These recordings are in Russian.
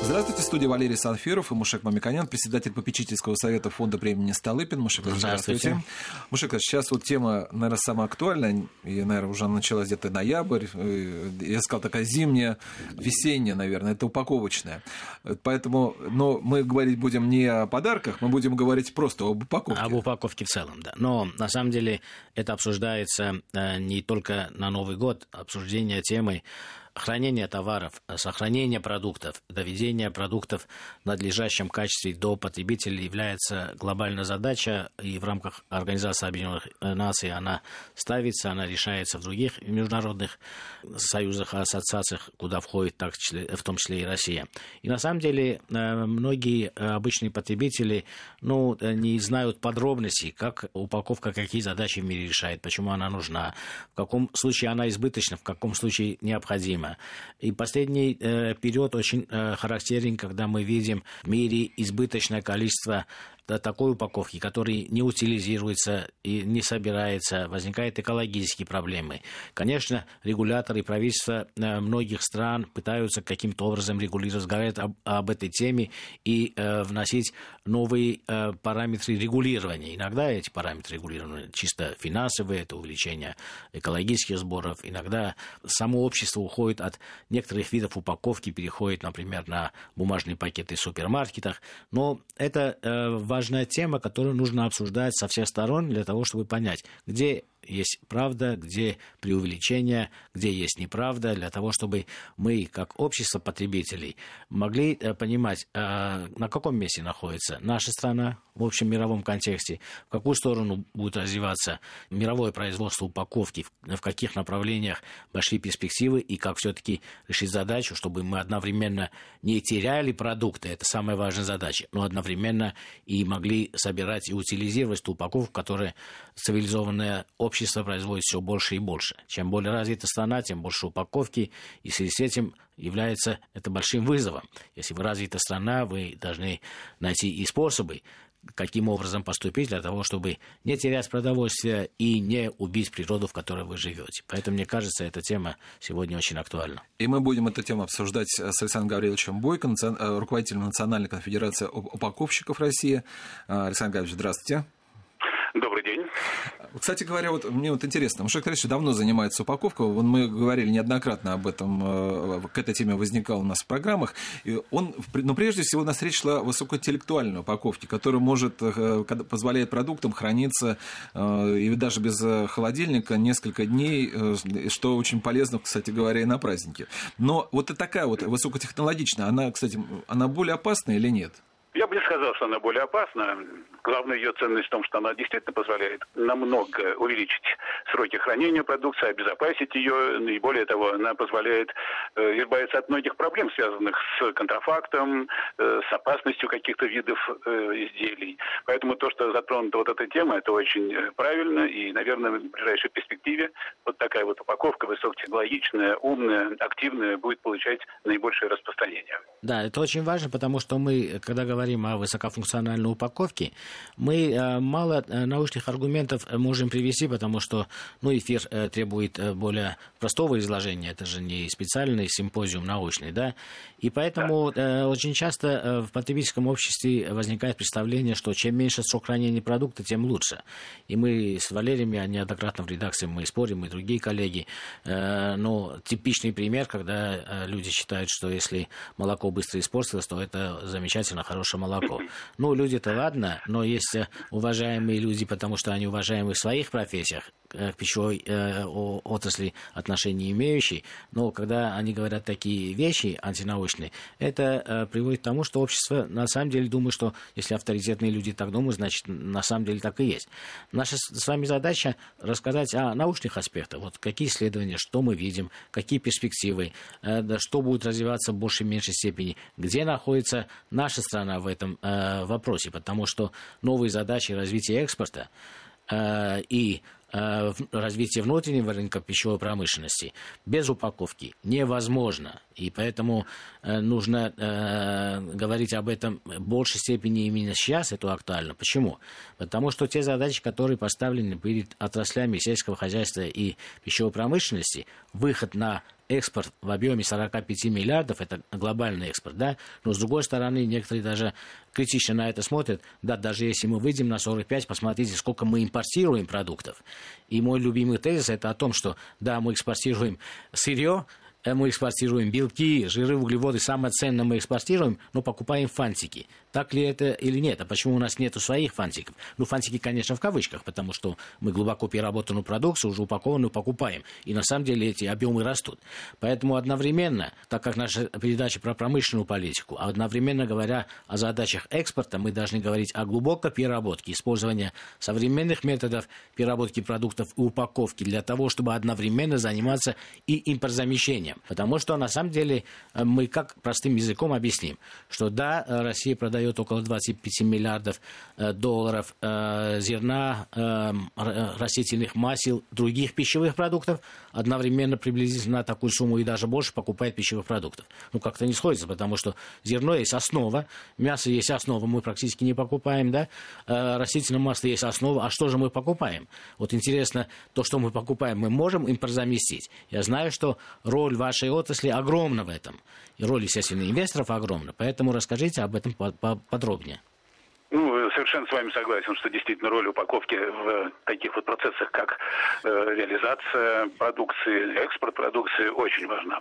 Здравствуйте, в студии Валерий Санфиров и Мушек Мамиканян, председатель попечительского совета фонда премии Столыпин. Мушек, здравствуйте. здравствуйте. Мушек, сейчас вот тема, наверное, самая актуальная, и, наверное, уже началась где-то ноябрь, я сказал, такая зимняя, весенняя, наверное, это упаковочная. Поэтому, но мы говорить будем не о подарках, мы будем говорить просто об упаковке. Об упаковке в целом, да. Но, на самом деле, это обсуждается э, не только на Новый год, обсуждение темы хранение товаров, сохранение продуктов, доведение продуктов в надлежащем качестве до потребителей является глобальной задачей, и в рамках Организации Объединенных Наций она ставится, она решается в других международных союзах ассоциациях, куда входит так, в том числе и Россия. И на самом деле э, многие обычные потребители ну, не знают подробностей, как упаковка какие задачи в мире решает, почему она нужна, в каком случае она избыточна, в каком случае необходима проблема. И последний э, период очень э, характерен, когда мы видим в мире избыточное количество такой упаковки, который не утилизируется и не собирается, возникают экологические проблемы. Конечно, регуляторы и правительства э, многих стран пытаются каким-то образом регулировать, говорят об, об этой теме и э, вносить новые э, параметры регулирования. Иногда эти параметры регулирования чисто финансовые, это увеличение экологических сборов. Иногда само общество уходит от некоторых видов упаковки, переходит, например, на бумажные пакеты в супермаркетах. Но это э, важная тема, которую нужно обсуждать со всех сторон для того, чтобы понять, где есть правда, где преувеличение, где есть неправда, для того, чтобы мы, как общество потребителей, могли э, понимать, э, на каком месте находится наша страна в общем мировом контексте, в какую сторону будет развиваться мировое производство упаковки, в каких направлениях большие перспективы и как все-таки решить задачу, чтобы мы одновременно не теряли продукты, это самая важная задача, но одновременно и могли собирать и утилизировать ту упаковку, которая цивилизованное общество производит все больше и больше. Чем более развита страна, тем больше упаковки, и в связи с этим является это большим вызовом. Если вы развита страна, вы должны найти и способы, каким образом поступить для того, чтобы не терять продовольствие и не убить природу, в которой вы живете. Поэтому, мне кажется, эта тема сегодня очень актуальна. И мы будем эту тему обсуждать с Александром Гавриловичем Бойко, э, руководителем Национальной конфедерации упаковщиков России. Э, Александр Гаврилович, здравствуйте. Кстати говоря, вот мне вот интересно, Мушек Таревич давно занимается упаковкой, вон мы говорили неоднократно об этом, э, к этой теме возникал у нас в программах, и он, но ну, прежде всего у нас речь шла о высокоинтеллектуальной упаковке, которая может, э, позволяет продуктам храниться э, и даже без холодильника несколько дней, что очень полезно, кстати говоря, и на праздники. Но вот такая вот высокотехнологичная, она, кстати, она более опасна или нет? Я бы не сказал, что она более опасна. Главная ее ценность в том, что она действительно позволяет намного увеличить сроки хранения продукции, обезопасить ее, и более того, она позволяет э, избавиться от многих проблем, связанных с контрафактом, э, с опасностью каких-то видов э, изделий. Поэтому то, что затронута вот эта тема, это очень правильно, и, наверное, в ближайшей перспективе вот такая вот упаковка высокотехнологичная, умная, активная будет получать наибольшее распространение. Да, это очень важно, потому что мы, когда говорим о высокофункциональной упаковке, мы э, мало э, научных аргументов можем привести, потому что ну, эфир э, требует более простого изложения, это же не специальный симпозиум научный, да, и поэтому да. очень часто в потребительском обществе возникает представление, что чем меньше срок хранения продукта, тем лучше. И мы с Валерием, я неоднократно в редакции мы спорим, и другие коллеги, но типичный пример, когда люди считают, что если молоко быстро испортилось, то это замечательно хорошее молоко. Ну, люди-то ладно, но есть уважаемые люди, потому что они уважаемы в своих профессиях, к пищевой э, отрасли отношения имеющие, но когда они говорят такие вещи антинаучные, это э, приводит к тому, что общество на самом деле думает, что если авторитетные люди так думают, значит, на самом деле так и есть. Наша с вами задача рассказать о научных аспектах, вот какие исследования, что мы видим, какие перспективы, э, что будет развиваться в большей и меньшей степени, где находится наша страна в этом э, вопросе, потому что новые задачи развития экспорта э, и э, развитие внутреннего рынка пищевой промышленности без упаковки невозможно. И поэтому э, нужно э, говорить об этом в большей степени именно сейчас, это актуально. Почему? Потому что те задачи, которые поставлены перед отраслями сельского хозяйства и пищевой промышленности, выход на экспорт в объеме 45 миллиардов, это глобальный экспорт, да, но с другой стороны, некоторые даже критично на это смотрят, да, даже если мы выйдем на 45, посмотрите, сколько мы импортируем продуктов. И мой любимый тезис это о том, что, да, мы экспортируем сырье, мы экспортируем белки, жиры, углеводы, самое ценное мы экспортируем, но покупаем фантики. Так ли это или нет? А почему у нас нет своих фантиков? Ну, фантики, конечно, в кавычках, потому что мы глубоко переработанную продукцию, уже упакованную, покупаем. И на самом деле эти объемы растут. Поэтому одновременно, так как наша передача про промышленную политику, а одновременно говоря о задачах экспорта, мы должны говорить о глубокой переработке, использовании современных методов переработки продуктов и упаковки для того, чтобы одновременно заниматься и импортзамещением. Потому что на самом деле э, мы как простым языком объясним, что да, Россия продает дает около 25 миллиардов э, долларов э, зерна, э, растительных масел, других пищевых продуктов, одновременно приблизительно такую сумму и даже больше покупает пищевых продуктов. Ну, как-то не сходится, потому что зерно есть основа, мясо есть основа, мы практически не покупаем, да, растительное масло есть основа, а что же мы покупаем? Вот интересно, то, что мы покупаем, мы можем им заместить. Я знаю, что роль вашей отрасли огромна в этом. И роль, естественно, инвесторов огромна. Поэтому расскажите об этом подробнее. Ну, совершенно с вами согласен, что действительно роль упаковки в таких вот процессах, как э, реализация продукции, экспорт продукции, очень важна.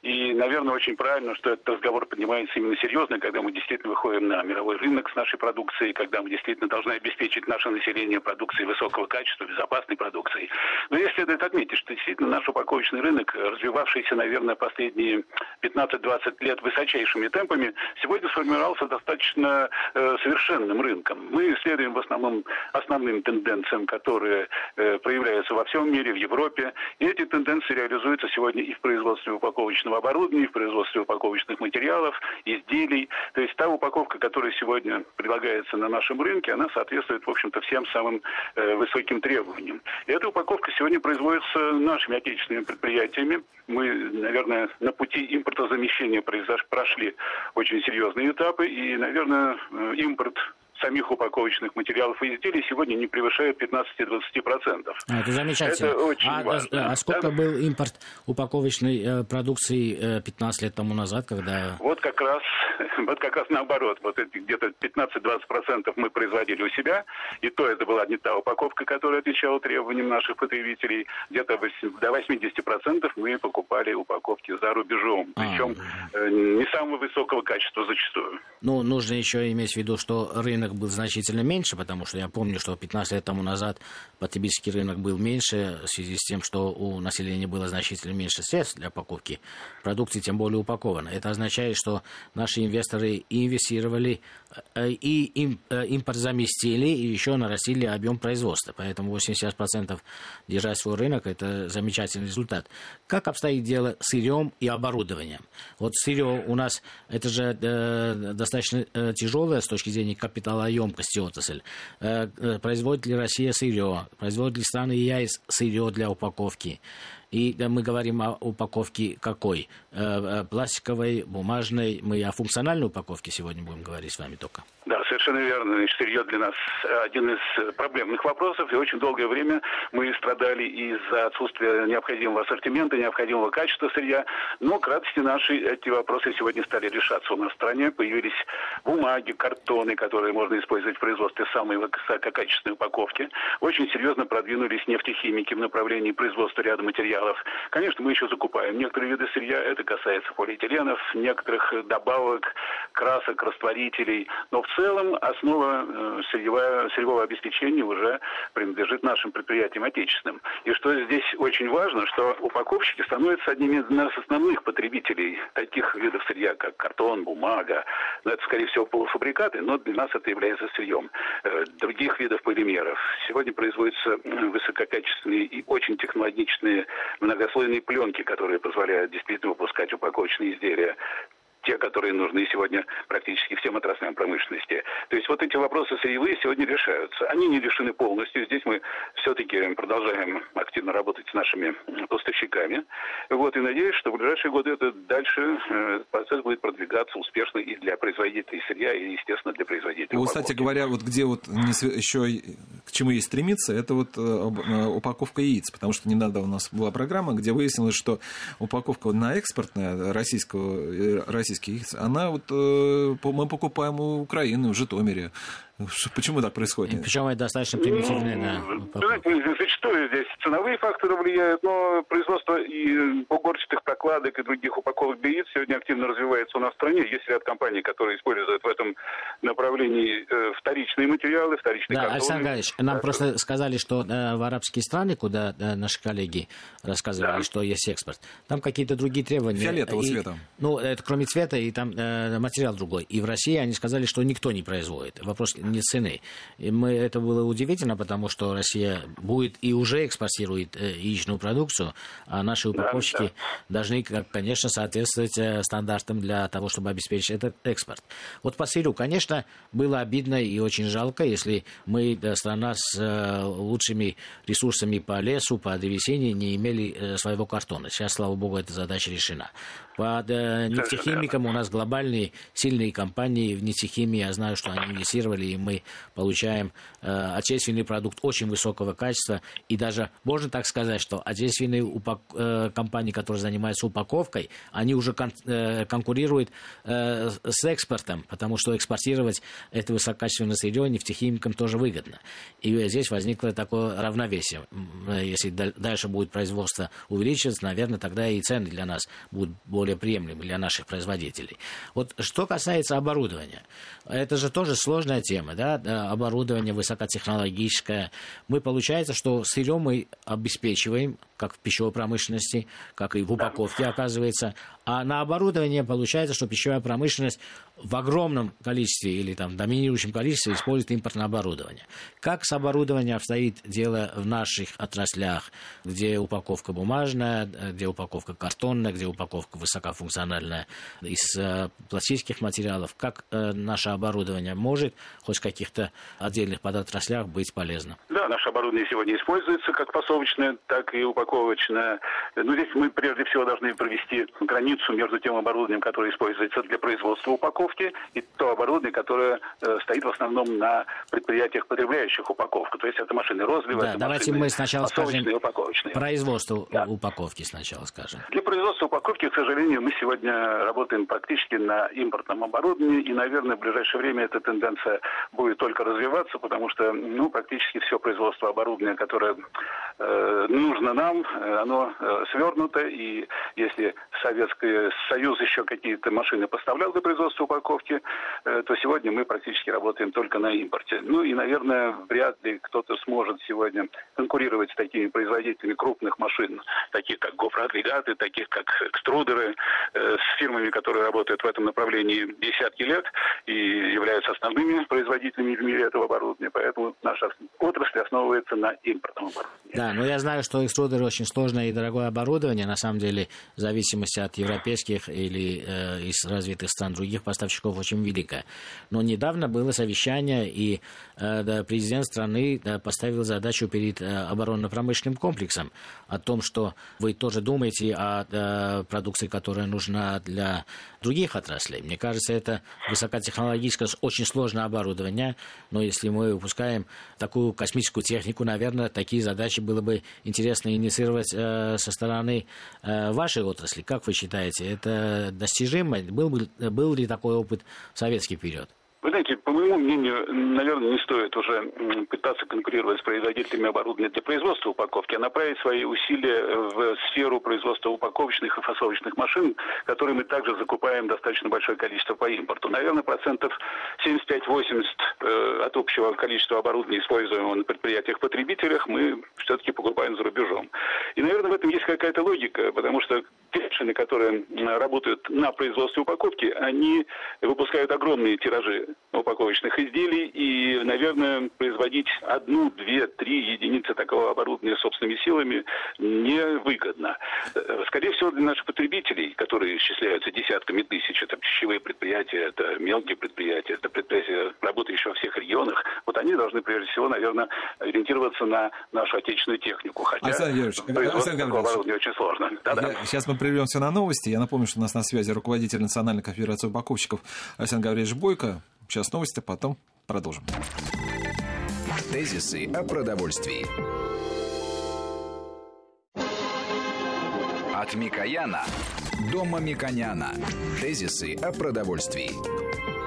И, наверное, очень правильно, что этот разговор поднимается именно серьезно, когда мы действительно выходим на мировой рынок с нашей продукцией, когда мы действительно должны обеспечить наше население продукцией высокого качества, безопасной продукцией. Но если следует отметить, что действительно наш упаковочный рынок, развивавшийся, наверное, последние 15-20 лет высочайшими темпами, сегодня сформировался достаточно э, совершенно современным рынком. Мы следуем в основном основным тенденциям, которые э, проявляются во всем мире, в Европе. И эти тенденции реализуются сегодня и в производстве упаковочного оборудования, и в производстве упаковочных материалов, изделий. То есть та упаковка, которая сегодня предлагается на нашем рынке, она соответствует, в общем-то, всем самым э, высоким требованиям. И эта упаковка сегодня производится нашими отечественными предприятиями. Мы, наверное, на пути импортозамещения произош... прошли очень серьезные этапы, и, наверное, э, импорт самих упаковочных материалов и изделий сегодня не превышает 15-20%. А, это замечательно. Это очень а, важно. А, а сколько да? был импорт упаковочной э, продукции э, 15 лет тому назад, когда... Вот как раз, вот как раз наоборот. Вот где-то 15-20% мы производили у себя, и то это была не та упаковка, которая отвечала требованиям наших потребителей. Где-то до 80% мы покупали упаковки за рубежом. Причем а, не самого высокого качества зачастую. Ну, нужно еще иметь в виду, что рынок рынок был значительно меньше, потому что я помню, что 15 лет тому назад потребительский рынок был меньше в связи с тем, что у населения было значительно меньше средств для покупки продукции, тем более упакованной. Это означает, что наши инвесторы инвестировали э, и э, импорт заместили, и еще нарастили объем производства. Поэтому 80% держать свой рынок – это замечательный результат. Как обстоит дело с сырьем и оборудованием? Вот сырье у нас, это же э, достаточно э, тяжелое с точки зрения капитала металлоемкости отрасль. Э, э, производит ли Россия сырье? Производит ли страны ЕАЭС сырье для упаковки? И мы говорим о упаковке какой? Э, пластиковой, бумажной. Мы о функциональной упаковке сегодня будем говорить с вами только. Да, совершенно верно. Значит, сырье для нас один из проблемных вопросов. И очень долгое время мы страдали из-за отсутствия необходимого ассортимента, необходимого качества сырья. Но к радости нашей эти вопросы сегодня стали решаться у нас в стране. Появились бумаги, картоны, которые можно использовать в производстве самой высококачественной упаковки. Очень серьезно продвинулись нефтехимики в направлении производства ряда материалов. Конечно, мы еще закупаем некоторые виды сырья. Это касается полиэтиленов, некоторых добавок, красок, растворителей. Но в целом основа э, сырьевого, обеспечения уже принадлежит нашим предприятиям отечественным. И что здесь очень важно, что упаковщики становятся одними из нас основных потребителей таких видов сырья, как картон, бумага. Но это, скорее всего, полуфабрикаты, но для нас это является сырьем. Э, других видов полимеров. Сегодня производятся высококачественные и очень технологичные многослойные пленки, которые позволяют действительно выпускать упаковочные изделия те, которые нужны сегодня практически всем отраслям промышленности. То есть вот эти вопросы сырьевые сегодня решаются. Они не решены полностью. Здесь мы все-таки продолжаем активно работать с нашими поставщиками. Вот, и надеюсь, что в ближайшие годы это дальше э, процесс будет продвигаться успешно и для производителей сырья, и, естественно, для производителей. Вот, кстати говоря, вот где вот еще чему есть стремиться, это вот э, э, упаковка яиц, потому что недавно у нас была программа, где выяснилось, что упаковка на экспортная российского, российских яиц, она вот мы покупаем у Украины, в Житомире. Почему так происходит? Причем это достаточно примитивное, ну, да. Знаете, зачастую здесь ценовые факторы влияют, но производство и бугорчатых прокладок и других упаковок для яиц сегодня активно развивается у нас в стране. Есть ряд компаний, которые используют в этом направлении э, вторичные материалы, вторичные Да, картоны. Александр Гаврилович, нам это... просто сказали, что э, в арабские страны, куда э, наши коллеги рассказывали, да. что есть экспорт, там какие-то другие требования. Фиолетового цвета. Ну, это кроме цвета, и там материал другой. И в России они сказали, что никто не производит. Вопрос не цены. И мы, это было удивительно, потому что Россия будет и уже экспортирует э, яичную продукцию, а наши упаковщики да, да. должны, конечно, соответствовать э, стандартам для того, чтобы обеспечить этот экспорт. Вот по сырью, конечно, было обидно и очень жалко, если мы, э, страна с лучшими ресурсами по лесу, по древесине, не имели своего картона. Сейчас, слава богу, эта задача решена. По нефтехимикам у нас глобальные сильные компании в нефтехимии. Я знаю, что они инвестировали, и мы получаем э, отечественный продукт очень высокого качества. И даже можно так сказать, что отечественные упак... э, компании, которые занимаются упаковкой, они уже кон... э, конкурируют э, с экспортом, потому что экспортировать это высококачественное сырье нефтехимикам тоже выгодно. И здесь возникло такое равновесие. Если дальше будет производство увеличиваться, наверное, тогда и цены для нас будут более приемлемы для наших производителей. Вот что касается оборудования, это же тоже сложная тема, да, оборудование высокотехнологическое. Мы получается, что сырье мы обеспечиваем, как в пищевой промышленности, как и в упаковке, оказывается, а на оборудование получается, что пищевая промышленность в огромном количестве или там доминирующем количестве использует импортное оборудование. Как с оборудованием обстоит дело в наших отраслях, где упаковка бумажная, где упаковка картонная, где упаковка высокофункциональная из э, пластических материалов? Как э, наше оборудование может хоть в каких-то отдельных подотраслях быть полезно? Да, наше оборудование сегодня используется как посовочное, так и упаковочное. Но здесь мы прежде всего должны провести границу между тем оборудованием, которое используется для производства упаковки, и то оборудование, которое э, стоит в основном на предприятиях, потребляющих упаковку. То есть это машины розлива, да, это давайте машины мы сначала скажем упаковочные. производство да. упаковки сначала скажем. Для производства упаковки, к сожалению, мы сегодня работаем практически на импортном оборудовании, и, наверное, в ближайшее время эта тенденция будет только развиваться, потому что, ну, практически все производство оборудования, которое э, нужно нам, э, оно э, свернуто, и если Советский Союз еще какие-то машины поставлял для производства упаковки, э, то сегодня мы практически работаем только на импорте. Ну и, наверное, вряд ли кто-то сможет сегодня конкурировать с такими производителями крупных машин, таких как гофроагрегаты, таких как экструдеры, э, с фирмами, которые работают в этом направлении десятки лет и являются основными производителями в мире этого оборудования. Поэтому наша отрасль основывается на импортном оборудовании. Да, но я знаю, что экструдеры очень сложное и дорогое оборудование. На самом деле, в зависимости от европейских или э, из развитых стран других поставщиков, очень великая. Но недавно было совещание, и э, да, президент страны да, поставил задачу перед э, оборонно-промышленным комплексом о том, что вы тоже думаете о э, продукции, которая нужна для других отраслей. Мне кажется, это высокотехнологическое, очень сложное оборудование, но если мы выпускаем такую космическую технику, наверное, такие задачи было бы интересно инициировать э, со стороны э, вашей отрасли. Как вы считаете, это достижимо? Был, был ли такой опыт в советский период? Вы знаете, по моему мнению, наверное, не стоит уже пытаться конкурировать с производителями оборудования для производства упаковки, а направить свои усилия в сферу производства упаковочных и фасовочных машин, которые мы также закупаем достаточно большое количество по импорту. Наверное, процентов 75-80 э, от общего количества оборудования, используемого на предприятиях-потребителях, мы все-таки покупаем за рубежом. И, наверное, в этом есть какая-то логика, потому что те машины, которые работают на производстве упаковки, они выпускают огромные тиражи упаковочных изделий и, наверное, производить одну, две, три единицы такого оборудования собственными силами невыгодно. Э, скорее всего, для наших потребителей, которые исчисляются десятками тысяч, это пищевые предприятия, это мелкие предприятия, это предприятия, работающие во всех регионах, вот они должны, прежде всего, наверное, ориентироваться на нашу отечественную технику. Хотя Александр Юрьевич, Александр оборудования очень сложно. Да-да. Сейчас мы прервемся на новости. Я напомню, что у нас на связи руководитель Национальной конфедерации упаковщиков Александр Гаврилович Бойко. Сейчас новости, а потом продолжим. Тезисы о продовольствии. От Микояна до Мамиконяна. Тезисы о продовольствии.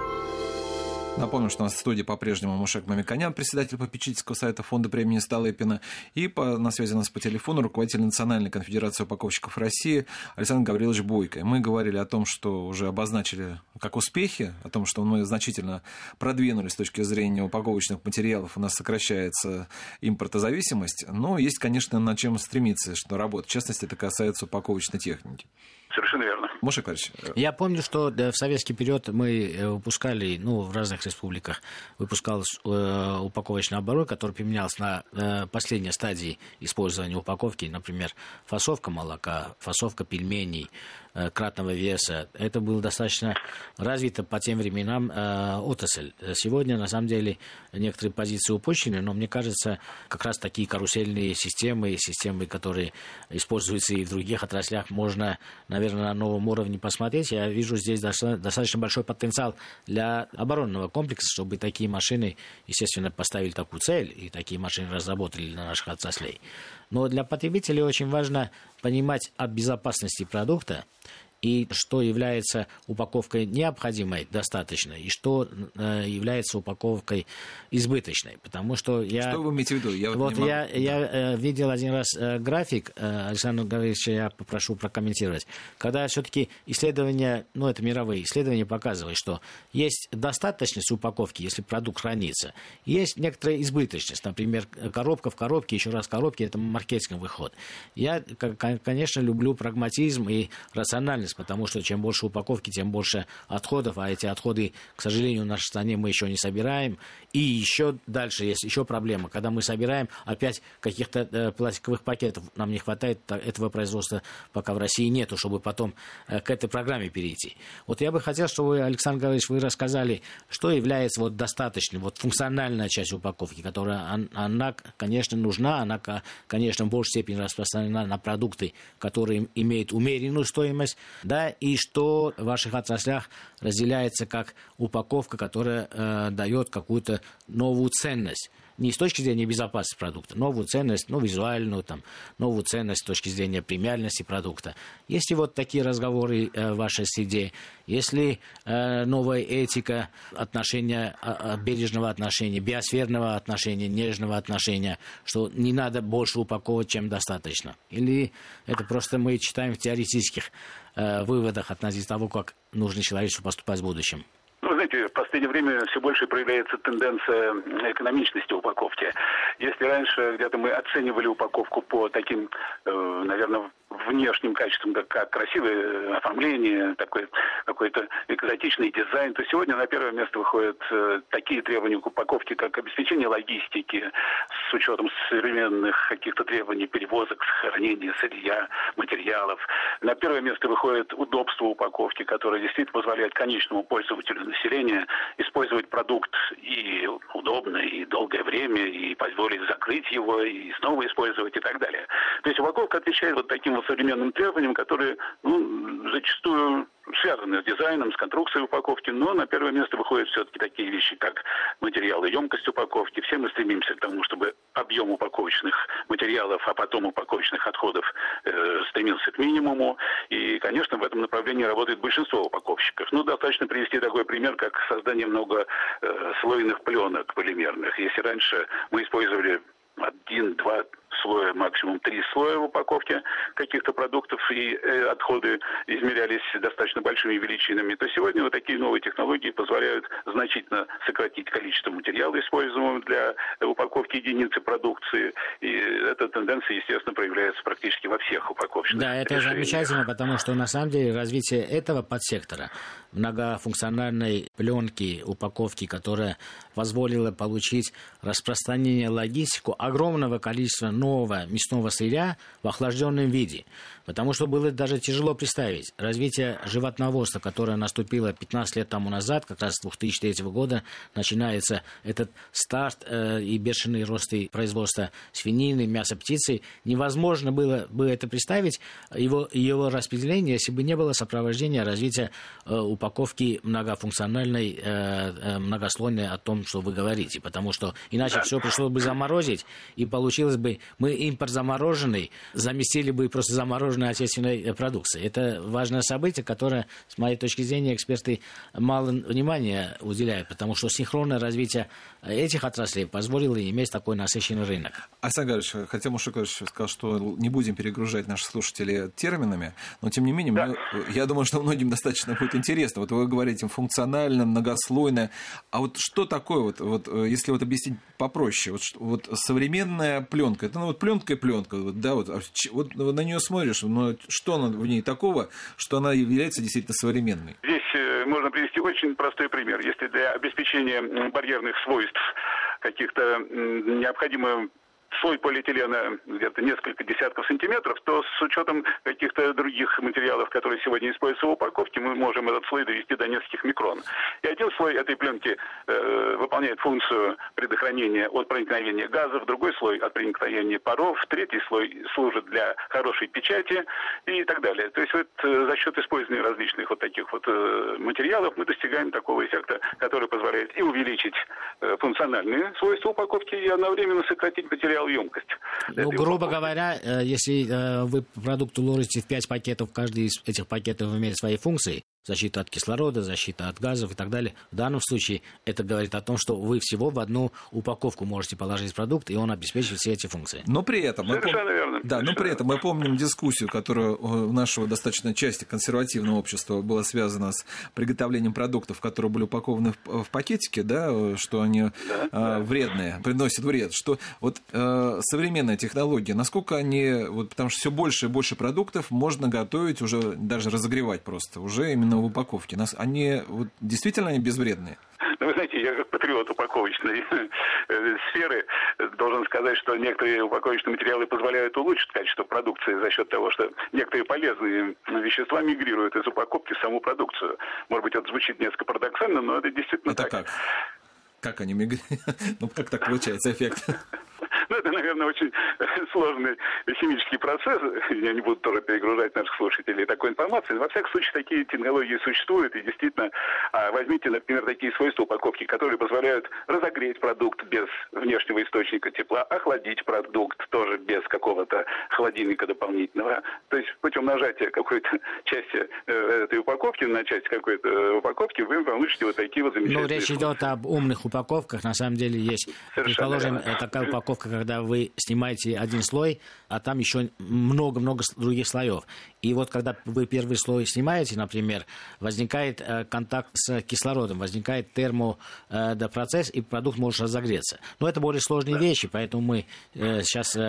Напомню, что у нас в студии по-прежнему Мушек Мамиконян, председатель попечительского совета фонда премии Столыпина, и по, на связи у нас по телефону руководитель Национальной конфедерации упаковщиков России Александр Гаврилович Бойко. Мы говорили о том, что уже обозначили как успехи, о том, что мы значительно продвинулись с точки зрения упаковочных материалов, у нас сокращается импортозависимость, но есть, конечно, над чем стремиться, что работать. В частности, это касается упаковочной техники. Совершенно верно. Маша Кларич. Я помню, что в советский период мы э, выпускали, ну, в разных республиках выпускалось э, упаковочный оборот, который применялся на э, последней стадии использования упаковки, например, фасовка молока, фасовка пельменей, Э, кратного веса. Это было достаточно развито по тем временам э, отрасль. Сегодня, на самом деле, некоторые позиции упущены, но мне кажется, как раз такие карусельные системы, системы, которые используются и в других отраслях, можно, наверное, на новом уровне посмотреть. Я вижу здесь достаточно большой потенциал для оборонного комплекса, чтобы такие машины, естественно, поставили такую цель, и такие машины разработали для наших отраслей. Но для потребителей очень важно понимать о безопасности продукта и что является упаковкой необходимой, достаточной, и что э, является упаковкой избыточной. Потому что я... Что вы имеете в виду? Я вот, вот я, я э, видел один раз э, график, э, Александр Гаврилович, я попрошу прокомментировать, когда все-таки исследования, ну это мировые исследования показывают, что есть достаточность упаковки, если продукт хранится, есть некоторая избыточность, например, коробка в коробке, еще раз коробки, это маркетинговый ход. Я, конечно, люблю прагматизм и рациональность потому что чем больше упаковки, тем больше отходов, а эти отходы, к сожалению, в нашей стране мы еще не собираем. И еще дальше есть еще проблема, когда мы собираем опять каких-то э, пластиковых пакетов, нам не хватает этого производства, пока в России нету, чтобы потом э, к этой программе перейти. Вот я бы хотел, чтобы Александр Гаврилович, вы рассказали, что является вот достаточным, вот функциональная часть упаковки, которая, она, конечно, нужна, она, конечно, в большей степени распространена на продукты, которые имеют умеренную стоимость, да, и что в ваших отраслях разделяется как упаковка, которая э, дает какую-то новую ценность не с точки зрения безопасности продукта, новую ценность, ну, визуальную, там, новую ценность с точки зрения премиальности продукта. Есть ли вот такие разговоры э, в вашей среде? Если э, новая этика отношения, э, бережного отношения, биосферного отношения, нежного отношения, что не надо больше упаковывать, чем достаточно? Или это просто мы читаем в теоретических э, выводах относительно того, как нужно человечеству поступать в будущем? Последнее время все больше проявляется тенденция экономичности упаковки. Если раньше где-то мы оценивали упаковку по таким, э, наверное, внешним качеством, как красивое оформление, такой какой-то экзотичный дизайн, то сегодня на первое место выходят э, такие требования к упаковке, как обеспечение логистики с учетом современных каких-то требований перевозок, сохранения сырья, материалов. На первое место выходит удобство упаковки, которое действительно позволяет конечному пользователю населения использовать продукт и удобно, и долгое время, и позволить закрыть его, и снова использовать и так далее. То есть упаковка отвечает вот таким вот современным требованиям, которые ну, зачастую связаны с дизайном, с конструкцией упаковки, но на первое место выходят все-таки такие вещи, как материалы, емкость упаковки. Все мы стремимся к тому, чтобы объем упаковочных материалов, а потом упаковочных отходов э, стремился к минимуму. И, конечно, в этом направлении работает большинство упаковщиков. Ну, достаточно привести такой пример, как создание многослойных пленок полимерных. Если раньше мы использовали один, два, слоя, максимум три слоя в упаковке каких-то продуктов, и э, отходы измерялись достаточно большими величинами, то сегодня вот такие новые технологии позволяют значительно сократить количество материала, используемого для упаковки единицы продукции. И эта тенденция, естественно, проявляется практически во всех упаковочных Да, это решениях. замечательно, потому что на самом деле развитие этого подсектора многофункциональной пленки, упаковки, которая позволила получить распространение логистику огромного количества нового мясного сырья в охлажденном виде. Потому что было даже тяжело представить развитие животноводства, которое наступило 15 лет тому назад, как раз с 2003 года начинается этот старт э, и бешеный рост и производства свинины, мяса птицы. Невозможно было бы это представить, его, его распределение, если бы не было сопровождения развития э, упаковки многофункциональной, э, э, многослойной о том, что вы говорите. Потому что иначе Да. все пришлось бы заморозить, и получилось бы, мы импорт замороженный, заместили бы просто замороженной отечественной э, продукцией. Это важное событие, которое, с моей точки зрения, эксперты мало внимания уделяют, потому что синхронное развитие этих отраслей позволило иметь такой насыщенный рынок. Александр Гаврилович, хотя Мушикович сказал, что не будем перегружать наших слушателей терминами, но тем не менее, Да. мне- я думаю, что многим достаточно будет интересно. Вот вы говорите функционально, многослойно. А вот что такое, вот, вот, э, если вот объяснить попроще, вот, что- вот современная пленка, это ну, вот пленка и пленка, вот, да, вот, а вот на нее смотришь, но что она в ней такого, что она является действительно современной? Здесь э, можно привести очень простой пример. Если для обеспечения барьерных свойств каких-то необходимо слой полиэтилена где-то несколько десятков сантиметров, то с учетом каких-то других материалов, которые сегодня используются в упаковке, мы можем этот слой довести до нескольких микрон. И один слой этой пленки э, выполняет функцию предохранения от проникновения газов, другой слой от проникновения паров, третий слой служит для хорошей печати и так далее. То есть вот э, за счет использования различных вот таких вот э, материалов мы достигаем такого эффекта, который позволяет и увеличить э, функциональные свойства упаковки и одновременно сократить материал емкость. Ну, грубо говоря, э, если вы продукт уложите в 5 пакетов, каждый из этих пакетов имеет свои функции, защита от кислорода, защита от газов и так далее. В данном случае это говорит о том, что вы всего в одну упаковку можете положить продукт, и он обеспечивает все эти функции. Но при этом... мы пом- верно. Да, но при этом мы помним дискуссию, которая у нашего достаточно части консервативного общества была связана с приготовлением продуктов, которые были упакованы в, в пакетике, да, что они э, вредные, приносят вред. Что вот э, современная технология, насколько они, вот, потому что все больше и больше продуктов можно готовить уже, даже разогревать просто, уже именно в упаковке. Нас, они вот, действительно они безвредные? Ну, вы знаете, я как патриот упаковочной э, сферы должен сказать, что некоторые упаковочные материалы позволяют улучшить качество продукции за счет того, что некоторые полезные вещества мигрируют из упаковки в саму продукцию. Может быть, это звучит несколько парадоксально, но это действительно Это так. как? Как они мигрируют? Ну, как так получается эффект? Ну, это, наверное, очень сложный химический процесс. Я не буду тоже перегружать наших слушателей такой информацией. Во всяком случае, такие технологии существуют. И действительно, а, возьмите, например, такие свойства упаковки, которые позволяют разогреть продукт без внешнего источника тепла, охладить продукт тоже без какого-то холодильника дополнительного. То есть путем нажатия какой-то части э, этой упаковки на часть какой-то э, упаковки вы получите вот такие вот замечательные Ну, речь идет об умных упаковках. На самом деле есть, Совершенно предположим, верно. э, такая упаковка, когда вы снимаете один слой, а там еще много-много других слоев. И вот когда вы первый слой снимаете, например, возникает э, контакт с кислородом, возникает термопроцесс, и продукт может разогреться. Но это более сложные вещи, поэтому мы э, сейчас э,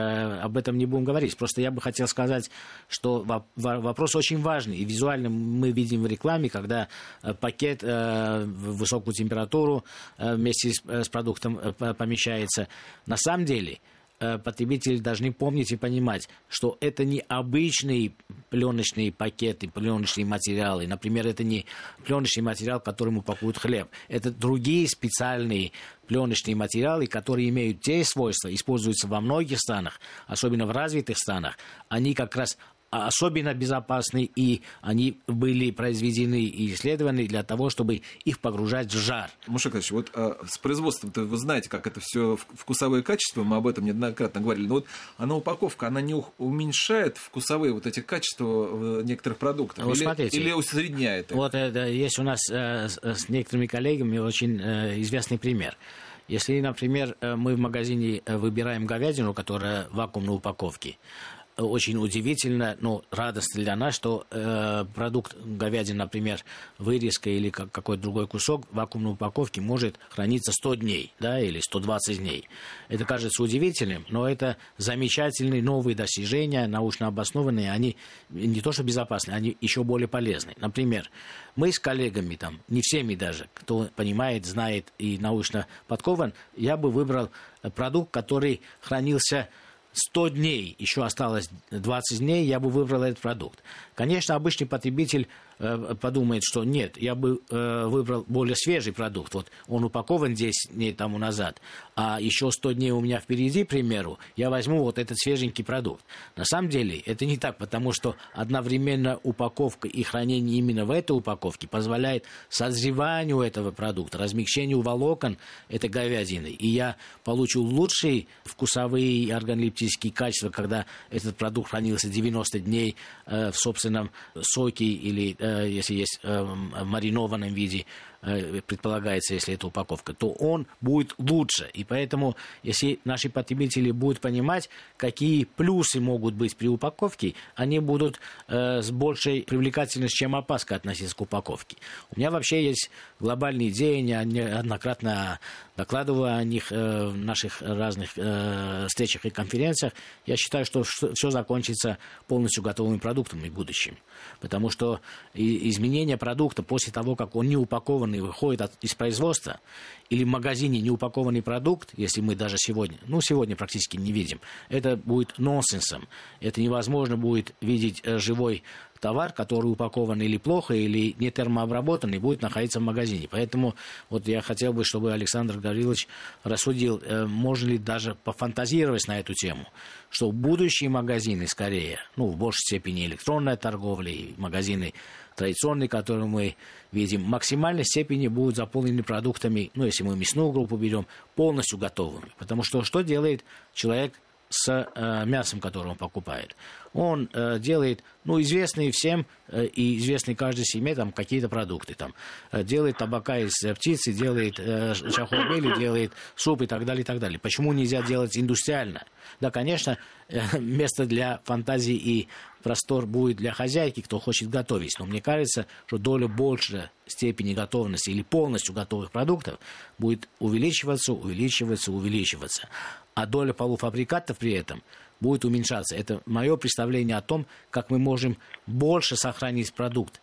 об этом не будем говорить. Просто я бы хотел сказать, что во- во- вопрос очень важный. И визуально мы видим в рекламе, когда э, пакет э, в высокую температуру э, вместе с, э, продуктом э, помещается. На самом деле э, потребители должны помнить и понимать, что это не обычные пленочные пакеты, пленочные материалы. Например, это не пленочный материал, которым упакуют хлеб. Это другие специальные пленочные материалы, которые имеют те свойства, используются во многих странах, особенно в развитых странах. Они как раз особенно безопасны, и они были произведены и исследованы для того, чтобы их погружать в жар. Мушек Ильич, вот а, с производством вы знаете, как это все вкусовые качества, мы об этом неоднократно говорили, но вот она упаковка, она не уменьшает вкусовые вот эти качества э, некоторых продуктов Вот или, смотрите. или усредняет их? Вот это есть у нас э, с, с некоторыми коллегами очень э, известный пример. Если, например, мы в магазине выбираем говядину, которая в вакуумной упаковке, очень удивительно, ну, радостно для нас, что э, продукт говядины, например, вырезка или как, какой-то другой кусок в вакуумной упаковке может храниться 100 дней, да, или 120 дней. Это кажется удивительным, но это замечательные новые достижения, научно обоснованные, они не то что безопасны, они еще более полезны. Например, мы с коллегами, там, не всеми даже, кто понимает, знает и научно подкован, я бы выбрал продукт, который хранился 100 дней, еще осталось 20 дней, я бы выбрал этот продукт. Конечно, обычный потребитель подумает, что нет, я бы э, выбрал более свежий продукт. Вот он упакован 10 дней тому назад, а еще 100 дней у меня впереди, к примеру, я возьму вот этот свеженький продукт. На самом деле это не так, потому что одновременно упаковка и хранение именно в этой упаковке позволяет созреванию этого продукта, размягчению волокон этой говядины. И я получу лучшие вкусовые и органолептические качества, когда этот продукт хранился 90 дней э, в собственном соке или Э, если есть э, в маринованном виде, Э, предполагается, если это упаковка, то он будет лучше. И поэтому, если наши потребители будут понимать, какие плюсы могут быть при упаковке, они будут э, с большей привлекательностью, чем опаска относиться к упаковке. У меня вообще есть глобальные идеи, я неоднократно докладываю о них э, в наших разных э, встречах и конференциях. Я считаю, что все закончится полностью готовыми продуктами в будущем. Потому что изменение продукта после того, как он не упакован упакованный выходит от, из производства, или в магазине неупакованный продукт, если мы даже сегодня, ну, сегодня практически не видим, это будет нонсенсом. Это невозможно будет видеть э, живой товар, который упакован или плохо, или не термообработанный, будет находиться в магазине. Поэтому вот я хотел бы, чтобы Александр Гаврилович рассудил, э, можно ли даже пофантазировать на эту тему, что будущие магазины скорее, ну, в большей степени электронная торговля и магазины традиционные, которые мы видим, в максимальной степени будут заполнены продуктами, ну, если мы мясную группу берем, полностью готовыми. Потому что что делает человек с э, мясом, которое он покупает. Он э, делает, ну, известные всем э, и известные каждой семье там какие-то продукты. Там, э, делает табака из э, птицы, делает э, чахобели, делает суп и так далее, и так далее. Почему нельзя делать индустриально? Да, конечно, э, место для фантазии и простор будет для хозяйки, кто хочет готовить. Но мне кажется, что доля большей степени готовности или полностью готовых продуктов будет увеличиваться, увеличиваться, увеличиваться а доля полуфабрикатов при этом будет уменьшаться. Это мое представление о том, как мы можем больше сохранить продукт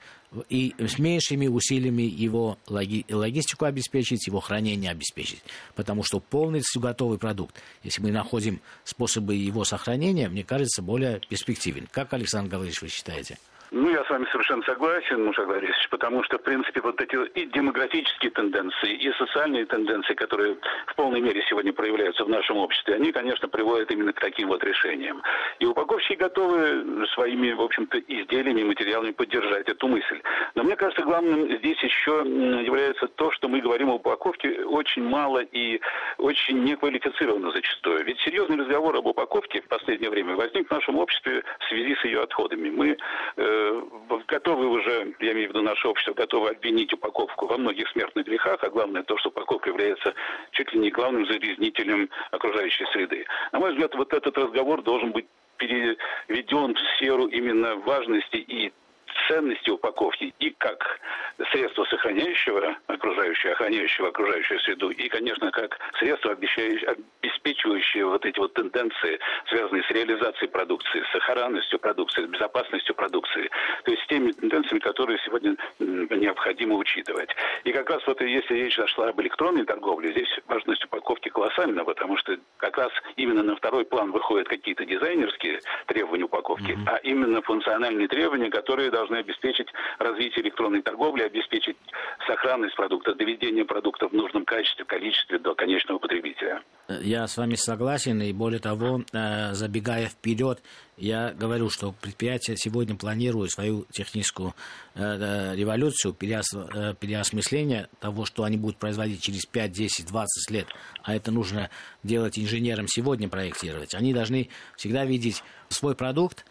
и с меньшими усилиями его логи логистику обеспечить, его хранение обеспечить. Потому что полностью готовый продукт, если мы находим способы его сохранения, мне кажется, более перспективен. Как, Александр Гаврилович, вы считаете? Ну, я с вами совершенно согласен, Муша Борисович, потому что, в принципе, вот эти и демографические тенденции, и социальные тенденции, которые в полной мере сегодня проявляются в нашем обществе, они, конечно, приводят именно к таким вот решениям. И упаковщики готовы своими, в общем-то, изделиями, материалами поддержать эту мысль. Но мне кажется, главным здесь еще является то, что мы говорим о упаковке очень мало и очень неквалифицированно зачастую. Ведь серьезный разговор об упаковке в последнее время возник в нашем обществе в связи с ее отходами. Мы э, готовы уже, я имею в виду наше общество, готовы обвинить упаковку во многих смертных грехах, а главное то, что упаковка является чуть ли не главным загрязнителем окружающей среды. На мой взгляд, вот этот разговор должен быть переведен в сферу именно важности и ценности упаковки и как средство сохраняющего окружающую, охраняющего окружающую среду, и, конечно, как средство, обеспечивающее вот эти вот тенденции, связанные с реализацией продукции, с сохранностью продукции, с безопасностью продукции, то есть с теми тенденциями, которые сегодня необходимо учитывать. И как раз вот если речь зашла об электронной торговле, здесь важность упаковки колоссальна, потому что как раз именно на второй план выходят какие-то дизайнерские требования упаковки, mm-hmm. а именно функциональные требования, которые должны обеспечить развитие электронной торговли, обеспечить сохранность продукта, доведение продукта в нужном качестве, количестве до конечного потребителя. Я с вами согласен, и более того, э, забегая вперед, я говорю, что предприятие сегодня планирует свою техническую э, революцию, переосмысление того, что они будут производить через 5, 10, 20 лет, а это нужно делать инженерам сегодня проектировать. Они должны всегда видеть свой продукт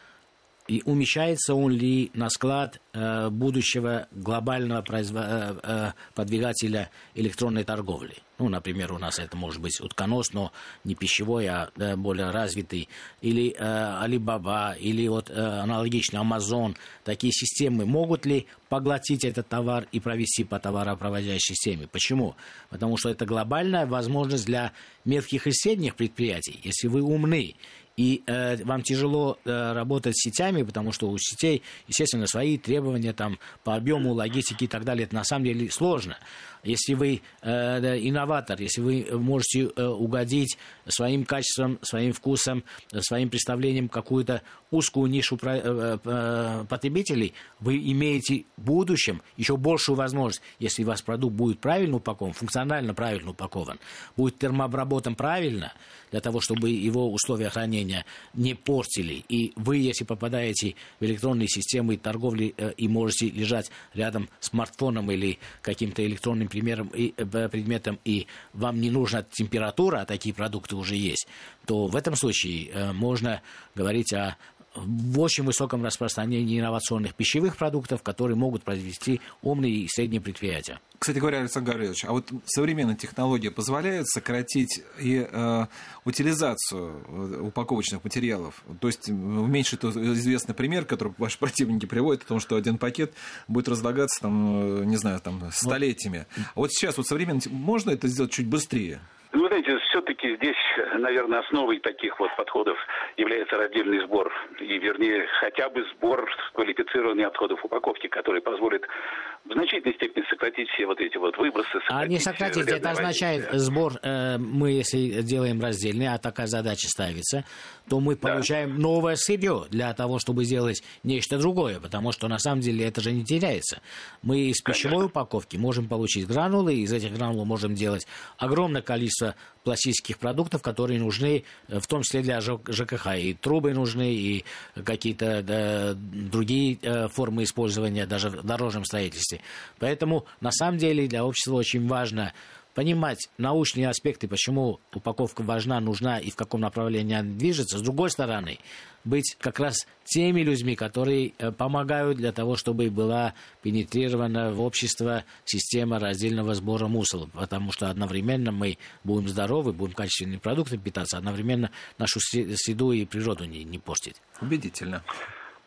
и умещается он ли на склад э, будущего глобального произв... э, э, подвигателя электронной торговли. Ну, например, у нас это может быть утконос, но не пищевой, а да, более развитый. Или э, Alibaba, или вот э, аналогично Amazon. Такие системы могут ли поглотить этот товар и провести по товаропроводящей системе? Почему? Потому что это глобальная возможность для мелких и средних предприятий. Если вы умны и э, вам тяжело э, работать с сетями, потому что у сетей, естественно, свои требования там, по объему, логистике и так далее. Это на самом деле сложно. Если вы э, инноватор, если вы можете э, угодить своим качеством, своим вкусом, своим представлением какую-то узкую нишу про, э, э, потребителей, вы имеете в будущем еще большую возможность, если у вас продукт будет правильно упакован, функционально правильно упакован, будет термообработан правильно, для того, чтобы его условия хранения не портили. И вы, если попадаете в электронные системы торговли э, и можете лежать рядом с смартфоном или каким-то электронным примером и, э, предметом, и вам не нужна температура, а такие продукты уже есть, то в этом случае э, можно говорить о в очень высоком распространении инновационных пищевых продуктов, которые могут произвести умные и средние предприятия. Кстати говоря, Александр Гаврилович, а вот современные технологии позволяют сократить и э, утилизацию э, упаковочных материалов? То есть уменьшить известный пример, который ваши противники приводят, о том, что один пакет будет разлагаться, там, э, не знаю, там, столетиями. А вот сейчас вот современно можно это сделать чуть быстрее? Ну, знаете, все-таки здесь, наверное, основой таких вот подходов является раздельный сбор, и, вернее, хотя бы сбор квалифицированных отходов упаковки, который позволит в значительной степени сократить все вот эти вот выбросы. А не сократить, это означает сбор, э, мы если делаем раздельный, а такая задача ставится, то мы получаем да. новое сырье для того, чтобы сделать нечто другое, потому что на самом деле это же не теряется. Мы из пищевой Конечно. упаковки можем получить гранулы, из этих гранул можем делать огромное количество пластических продуктов, которые нужны, э, в том числе для ЖКХ. И трубы нужны, и какие-то да, другие э, формы использования, даже в дорожном строительстве. Поэтому, на самом деле, для общества очень важно понимать научные аспекты, почему упаковка важна, нужна и в каком направлении она движется. С другой стороны, быть как раз теми людьми, которые э, помогают для того, чтобы была пенетрирована в общество система раздельного сбора мусора, потому что одновременно мы будем здоровы, будем качественными продуктами питаться, одновременно нашу среду и природу не, не портить. Убедительно.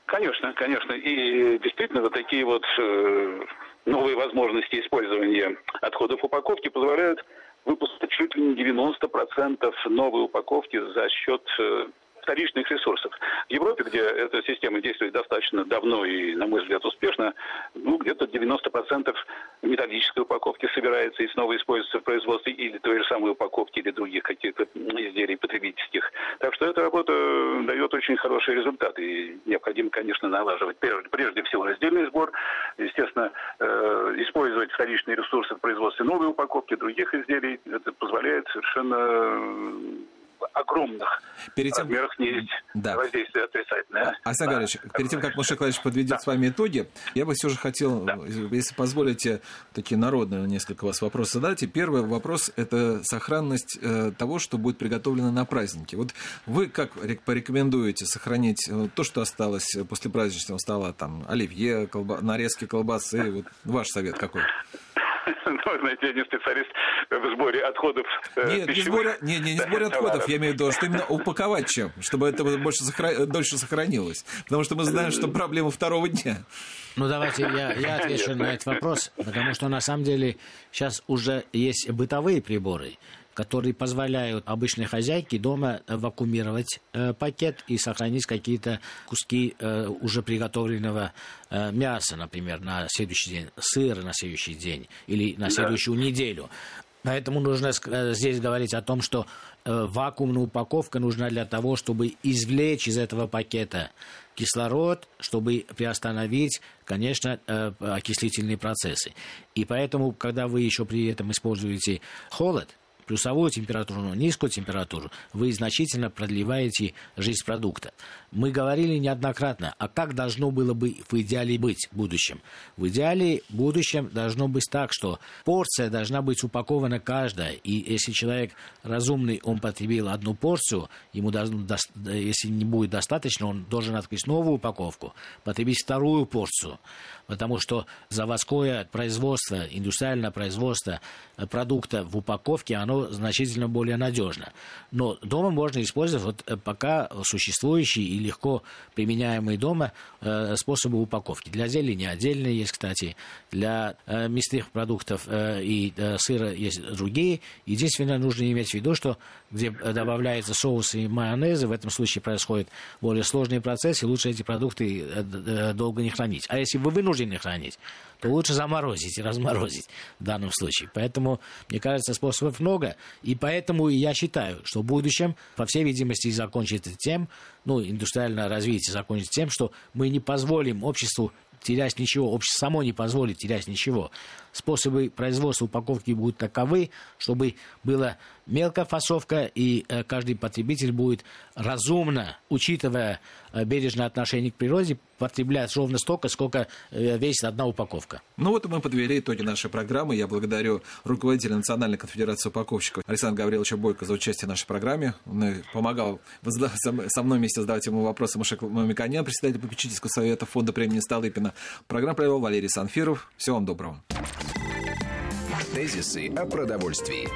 Конечно, конечно. И действительно, вот такие вот э, новые возможности использования отходов упаковки позволяют выпускать чуть ли не 90% новой упаковки за счет э, вторичных ресурсов. В Европе, где эта система действует достаточно давно и, на мой взгляд, успешно, ну, где-то 90% металлической упаковки собирается и снова используется в производстве или той же самой упаковки, или других каких-то изделий потребительских. Так что эта работа дает очень хорошие результаты. И необходимо, конечно, налаживать прежде всего раздельный сбор, э, вторичные ресурсы в производстве новой упаковки, других изделий. Это позволяет совершенно огромных перед тем... размерах есть да. воздействие отрицательное. Асан да. Гаврилович, перед тем, как Маша Николаевич подведет да. с вами итоги, я бы все же хотел, да. если позволите, такие народные несколько вас вопросов задать. И первый вопрос – это сохранность э, того, что будет приготовлено на празднике. Вот вы как порекомендуете сохранить э, то, что осталось после праздничного стола, там, оливье, колба... нарезки колбасы, вот ваш совет какой? Ну, знаете, я не специалист в сборе отходов. Э, Нет, не, сборе, не, не, не сборе отходов, я имею в виду, что именно упаковать чем, чтобы это больше сохра... дольше сохранилось. Потому что мы знаем, что проблема второго дня. Ну, давайте я, я отвечу на этот вопрос, потому что на самом деле сейчас уже есть бытовые приборы, которые позволяют обычной хозяйке дома вакуумировать э, пакет и сохранить какие-то куски э, уже приготовленного э, мяса, например, на следующий день, сыра на следующий день или на следующую да. неделю. Поэтому нужно э, здесь говорить о том, что э, вакуумная упаковка нужна для того, чтобы извлечь из этого пакета кислород, чтобы приостановить, конечно, э, окислительные процессы. И поэтому, когда вы еще при этом используете холод, плюсовую температуру, но низкую температуру, вы значительно продлеваете жизнь продукта. Мы говорили неоднократно, а как должно было бы в идеале быть в будущем? В идеале в будущем должно быть так, что порция должна быть упакована каждая, и если человек разумный, он потребил одну порцию, ему должно, если не будет достаточно, он должен открыть новую упаковку, потребить вторую порцию потому что заводское производство, индустриальное производство продукта в упаковке, оно значительно более надежно. Но дома можно использовать вот э, пока существующие и легко применяемые дома э, способы упаковки. Для зелени отдельные есть, кстати, для э, мясных продуктов и сыра есть другие. Единственное, нужно иметь в виду, что где добавляются соусы и майонезы, в этом случае происходит более сложный процесс, и лучше эти продукты долго не хранить. А если вы вынуждены хранить, то лучше заморозить и разморозить в данном случае. Поэтому, мне кажется, способов много, и поэтому я считаю, что в будущем, по всей видимости, закончится тем, ну, индустриальное развитие закончится тем, что мы не позволим обществу терять ничего, общество само не позволит терять ничего. Способы производства упаковки будут таковы, чтобы была мелкая фасовка, и э, каждый потребитель будет разумно, учитывая э, бережное отношение к природе, потреблять ровно столько, сколько э, весит одна упаковка. Ну вот мы подвели итоги нашей программы. Я благодарю руководителя Национальной конфедерации упаковщиков Александра Гавриловича Бойко за участие в нашей программе. Он помогал со мной вместе задавать ему вопросы Машек Мамиканян, председатель попечительского совета фонда премии Столыпина. Программу провел Валерий Санфиров. Всего вам доброго. Тезисы о продовольствии.